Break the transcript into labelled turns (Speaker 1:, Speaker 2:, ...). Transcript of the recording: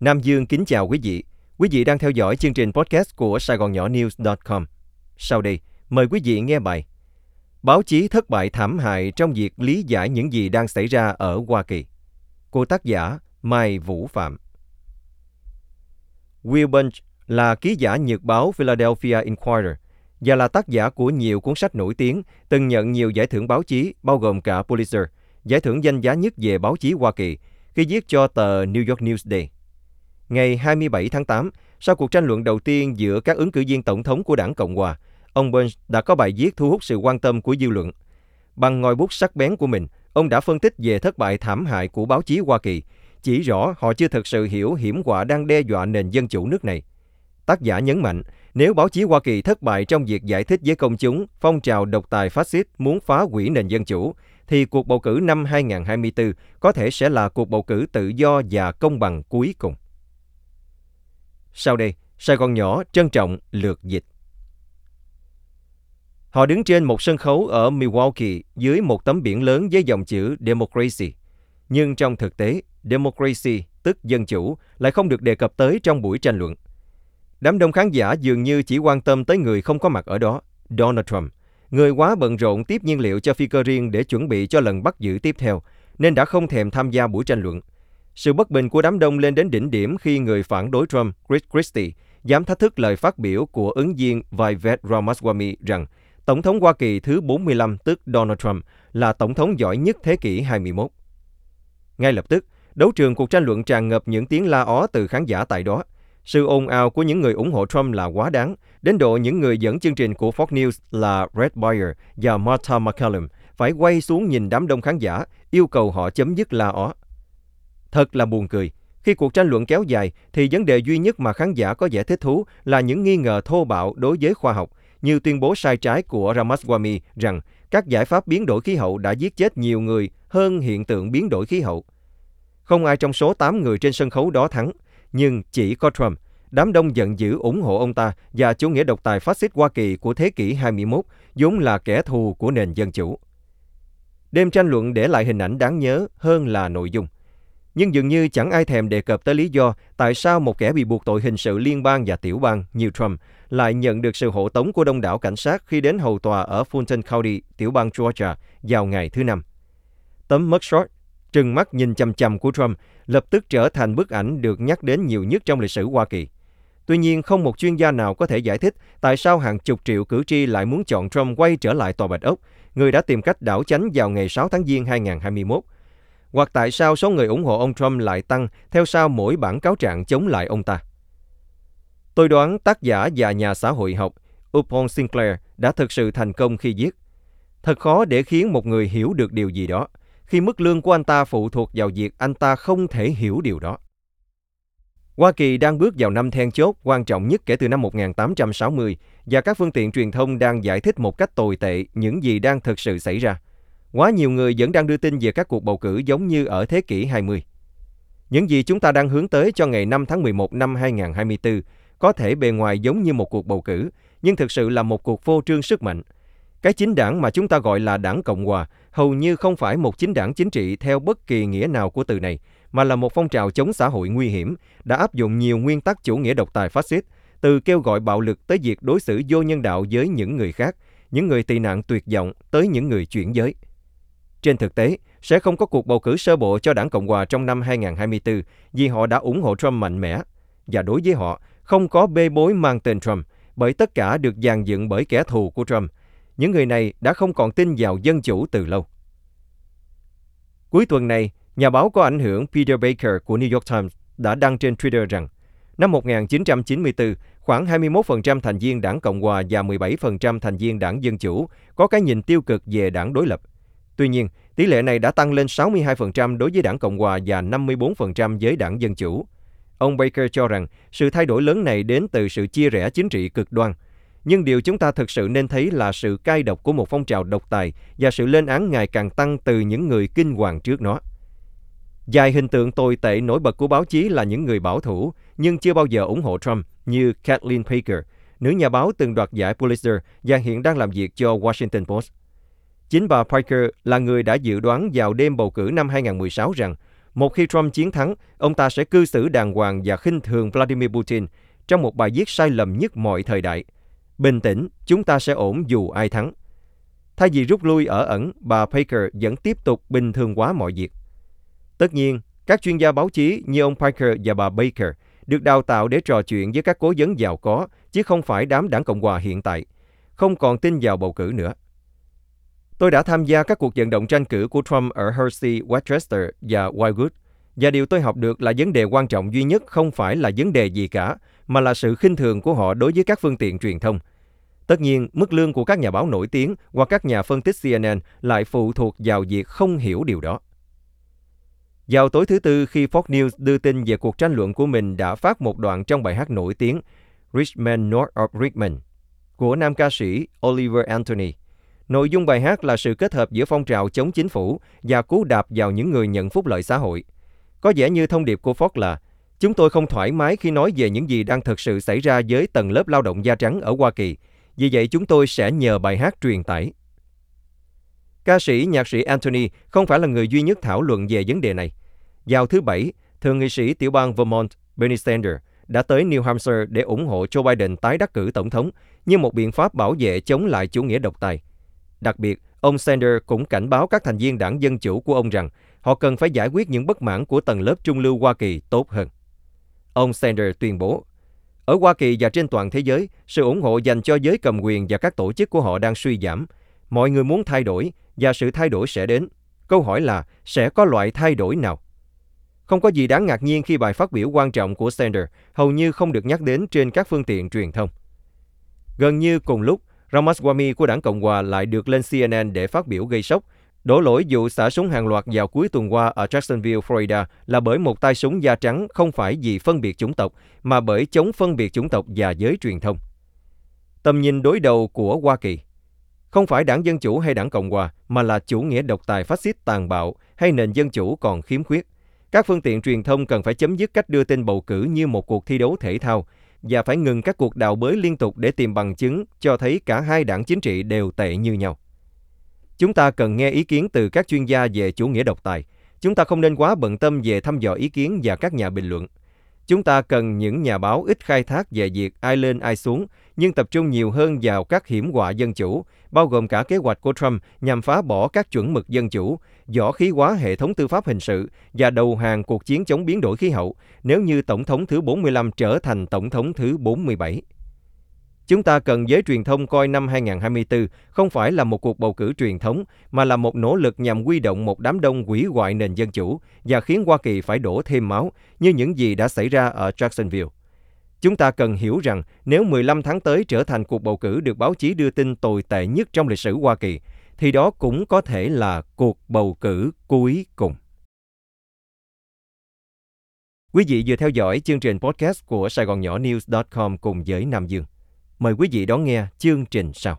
Speaker 1: Nam Dương kính chào quý vị. Quý vị đang theo dõi chương trình podcast của Sài Gòn Nhỏ News.com. Sau đây, mời quý vị nghe bài Báo chí thất bại thảm hại trong việc lý giải những gì đang xảy ra ở Hoa Kỳ. Của tác giả Mai Vũ Phạm. Will Bunch là ký giả nhật báo Philadelphia Inquirer và là tác giả của nhiều cuốn sách nổi tiếng, từng nhận nhiều giải thưởng báo chí, bao gồm cả Pulitzer, giải thưởng danh giá nhất về báo chí Hoa Kỳ, khi viết cho tờ New York Newsday. Ngày 27 tháng 8, sau cuộc tranh luận đầu tiên giữa các ứng cử viên tổng thống của đảng Cộng Hòa, ông Burns đã có bài viết thu hút sự quan tâm của dư luận. Bằng ngòi bút sắc bén của mình, ông đã phân tích về thất bại thảm hại của báo chí Hoa Kỳ, chỉ rõ họ chưa thực sự hiểu hiểm họa đang đe dọa nền dân chủ nước này. Tác giả nhấn mạnh, nếu báo chí Hoa Kỳ thất bại trong việc giải thích với công chúng phong trào độc tài phát xít muốn phá hủy nền dân chủ, thì cuộc bầu cử năm 2024 có thể sẽ là cuộc bầu cử tự do và công bằng cuối cùng. Sau đây, Sài Gòn nhỏ trân trọng lượt dịch. Họ đứng trên một sân khấu ở Milwaukee dưới một tấm biển lớn với dòng chữ Democracy. Nhưng trong thực tế, Democracy, tức dân chủ, lại không được đề cập tới trong buổi tranh luận. Đám đông khán giả dường như chỉ quan tâm tới người không có mặt ở đó, Donald Trump, người quá bận rộn tiếp nhiên liệu cho phi cơ riêng để chuẩn bị cho lần bắt giữ tiếp theo, nên đã không thèm tham gia buổi tranh luận. Sự bất bình của đám đông lên đến đỉnh điểm khi người phản đối Trump, Chris Christie, dám thách thức lời phát biểu của ứng viên Vivek Ramaswamy rằng Tổng thống Hoa Kỳ thứ 45 tức Donald Trump là tổng thống giỏi nhất thế kỷ 21. Ngay lập tức, đấu trường cuộc tranh luận tràn ngập những tiếng la ó từ khán giả tại đó. Sự ồn ào của những người ủng hộ Trump là quá đáng, đến độ những người dẫn chương trình của Fox News là Red Beyer và Martha McCallum phải quay xuống nhìn đám đông khán giả, yêu cầu họ chấm dứt la ó. Thật là buồn cười. Khi cuộc tranh luận kéo dài, thì vấn đề duy nhất mà khán giả có vẻ thích thú là những nghi ngờ thô bạo đối với khoa học, như tuyên bố sai trái của Ramaswamy rằng các giải pháp biến đổi khí hậu đã giết chết nhiều người hơn hiện tượng biến đổi khí hậu. Không ai trong số 8 người trên sân khấu đó thắng, nhưng chỉ có Trump. Đám đông giận dữ ủng hộ ông ta và chủ nghĩa độc tài phát xít Hoa Kỳ của thế kỷ 21 vốn là kẻ thù của nền dân chủ. Đêm tranh luận để lại hình ảnh đáng nhớ hơn là nội dung. Nhưng dường như chẳng ai thèm đề cập tới lý do tại sao một kẻ bị buộc tội hình sự liên bang và tiểu bang như Trump lại nhận được sự hộ tống của đông đảo cảnh sát khi đến hầu tòa ở Fulton County, tiểu bang Georgia, vào ngày thứ Năm. Tấm mugshot, trừng mắt nhìn chằm chằm của Trump, lập tức trở thành bức ảnh được nhắc đến nhiều nhất trong lịch sử Hoa Kỳ. Tuy nhiên, không một chuyên gia nào có thể giải thích tại sao hàng chục triệu cử tri lại muốn chọn Trump quay trở lại Tòa Bạch Ốc, người đã tìm cách đảo chánh vào ngày 6 tháng Giêng 2021, hoặc tại sao số người ủng hộ ông Trump lại tăng theo sau mỗi bản cáo trạng chống lại ông ta. Tôi đoán tác giả và nhà xã hội học Upon Sinclair đã thực sự thành công khi viết. Thật khó để khiến một người hiểu được điều gì đó, khi mức lương của anh ta phụ thuộc vào việc anh ta không thể hiểu điều đó. Hoa Kỳ đang bước vào năm then chốt quan trọng nhất kể từ năm 1860 và các phương tiện truyền thông đang giải thích một cách tồi tệ những gì đang thực sự xảy ra. Quá nhiều người vẫn đang đưa tin về các cuộc bầu cử giống như ở thế kỷ 20. Những gì chúng ta đang hướng tới cho ngày 5 tháng 11 năm 2024 có thể bề ngoài giống như một cuộc bầu cử, nhưng thực sự là một cuộc phô trương sức mạnh. Cái chính đảng mà chúng ta gọi là đảng Cộng Hòa hầu như không phải một chính đảng chính trị theo bất kỳ nghĩa nào của từ này, mà là một phong trào chống xã hội nguy hiểm, đã áp dụng nhiều nguyên tắc chủ nghĩa độc tài phát xít, từ kêu gọi bạo lực tới việc đối xử vô nhân đạo với những người khác, những người tị nạn tuyệt vọng tới những người chuyển giới. Trên thực tế, sẽ không có cuộc bầu cử sơ bộ cho đảng Cộng Hòa trong năm 2024 vì họ đã ủng hộ Trump mạnh mẽ. Và đối với họ, không có bê bối mang tên Trump, bởi tất cả được dàn dựng bởi kẻ thù của Trump. Những người này đã không còn tin vào dân chủ từ lâu. Cuối tuần này, nhà báo có ảnh hưởng Peter Baker của New York Times đã đăng trên Twitter rằng năm 1994, khoảng 21% thành viên đảng Cộng Hòa và 17% thành viên đảng Dân Chủ có cái nhìn tiêu cực về đảng đối lập. Tuy nhiên, tỷ lệ này đã tăng lên 62% đối với đảng Cộng Hòa và 54% với đảng Dân Chủ. Ông Baker cho rằng sự thay đổi lớn này đến từ sự chia rẽ chính trị cực đoan. Nhưng điều chúng ta thực sự nên thấy là sự cai độc của một phong trào độc tài và sự lên án ngày càng tăng từ những người kinh hoàng trước nó. Dài hình tượng tồi tệ nổi bật của báo chí là những người bảo thủ nhưng chưa bao giờ ủng hộ Trump như Kathleen Baker, nữ nhà báo từng đoạt giải Pulitzer và hiện đang làm việc cho Washington Post. Chính bà Parker là người đã dự đoán vào đêm bầu cử năm 2016 rằng Một khi Trump chiến thắng, ông ta sẽ cư xử đàng hoàng và khinh thường Vladimir Putin trong một bài viết sai lầm nhất mọi thời đại. Bình tĩnh, chúng ta sẽ ổn dù ai thắng. Thay vì rút lui ở ẩn, bà Parker vẫn tiếp tục bình thường hóa mọi việc. Tất nhiên, các chuyên gia báo chí như ông Parker và bà Baker được đào tạo để trò chuyện với các cố vấn giàu có, chứ không phải đám đảng Cộng hòa hiện tại. Không còn tin vào bầu cử nữa. Tôi đã tham gia các cuộc vận động tranh cử của Trump ở Hershey, Westchester và Wildwood. Và điều tôi học được là vấn đề quan trọng duy nhất không phải là vấn đề gì cả, mà là sự khinh thường của họ đối với các phương tiện truyền thông. Tất nhiên, mức lương của các nhà báo nổi tiếng hoặc các nhà phân tích CNN lại phụ thuộc vào việc không hiểu điều đó. Vào tối thứ Tư, khi Fox News đưa tin về cuộc tranh luận của mình đã phát một đoạn trong bài hát nổi tiếng Rich Man North of Richmond của nam ca sĩ Oliver Anthony. Nội dung bài hát là sự kết hợp giữa phong trào chống chính phủ và cú đạp vào những người nhận phúc lợi xã hội. Có vẻ như thông điệp của Ford là Chúng tôi không thoải mái khi nói về những gì đang thực sự xảy ra với tầng lớp lao động da trắng ở Hoa Kỳ. Vì vậy chúng tôi sẽ nhờ bài hát truyền tải. Ca sĩ, nhạc sĩ Anthony không phải là người duy nhất thảo luận về vấn đề này. Vào thứ Bảy, Thượng nghị sĩ tiểu bang Vermont Bernie Sanders đã tới New Hampshire để ủng hộ Joe Biden tái đắc cử tổng thống như một biện pháp bảo vệ chống lại chủ nghĩa độc tài. Đặc biệt, ông Sanders cũng cảnh báo các thành viên đảng Dân Chủ của ông rằng họ cần phải giải quyết những bất mãn của tầng lớp trung lưu Hoa Kỳ tốt hơn. Ông Sanders tuyên bố, ở Hoa Kỳ và trên toàn thế giới, sự ủng hộ dành cho giới cầm quyền và các tổ chức của họ đang suy giảm. Mọi người muốn thay đổi và sự thay đổi sẽ đến. Câu hỏi là sẽ có loại thay đổi nào? Không có gì đáng ngạc nhiên khi bài phát biểu quan trọng của Sanders hầu như không được nhắc đến trên các phương tiện truyền thông. Gần như cùng lúc, Ramaswamy của đảng Cộng hòa lại được lên CNN để phát biểu gây sốc, đổ lỗi vụ xả súng hàng loạt vào cuối tuần qua ở Jacksonville, Florida là bởi một tay súng da trắng không phải vì phân biệt chủng tộc, mà bởi chống phân biệt chủng tộc và giới truyền thông. Tầm nhìn đối đầu của Hoa Kỳ không phải đảng Dân Chủ hay đảng Cộng Hòa, mà là chủ nghĩa độc tài phát xít tàn bạo hay nền dân chủ còn khiếm khuyết. Các phương tiện truyền thông cần phải chấm dứt cách đưa tin bầu cử như một cuộc thi đấu thể thao và phải ngừng các cuộc đào bới liên tục để tìm bằng chứng cho thấy cả hai đảng chính trị đều tệ như nhau. Chúng ta cần nghe ý kiến từ các chuyên gia về chủ nghĩa độc tài. Chúng ta không nên quá bận tâm về thăm dò ý kiến và các nhà bình luận. Chúng ta cần những nhà báo ít khai thác về việc ai lên ai xuống, nhưng tập trung nhiều hơn vào các hiểm họa dân chủ, bao gồm cả kế hoạch của Trump nhằm phá bỏ các chuẩn mực dân chủ, võ khí hóa hệ thống tư pháp hình sự và đầu hàng cuộc chiến chống biến đổi khí hậu nếu như Tổng thống thứ 45 trở thành Tổng thống thứ 47. Chúng ta cần giới truyền thông coi năm 2024 không phải là một cuộc bầu cử truyền thống, mà là một nỗ lực nhằm quy động một đám đông quỷ hoại nền dân chủ và khiến Hoa Kỳ phải đổ thêm máu như những gì đã xảy ra ở Jacksonville. Chúng ta cần hiểu rằng nếu 15 tháng tới trở thành cuộc bầu cử được báo chí đưa tin tồi tệ nhất trong lịch sử Hoa Kỳ, thì đó cũng có thể là cuộc bầu cử cuối cùng. Quý vị vừa theo dõi chương trình podcast của Sài Gòn Nhỏ News.com cùng với Nam Dương. Mời quý vị đón nghe chương trình sau.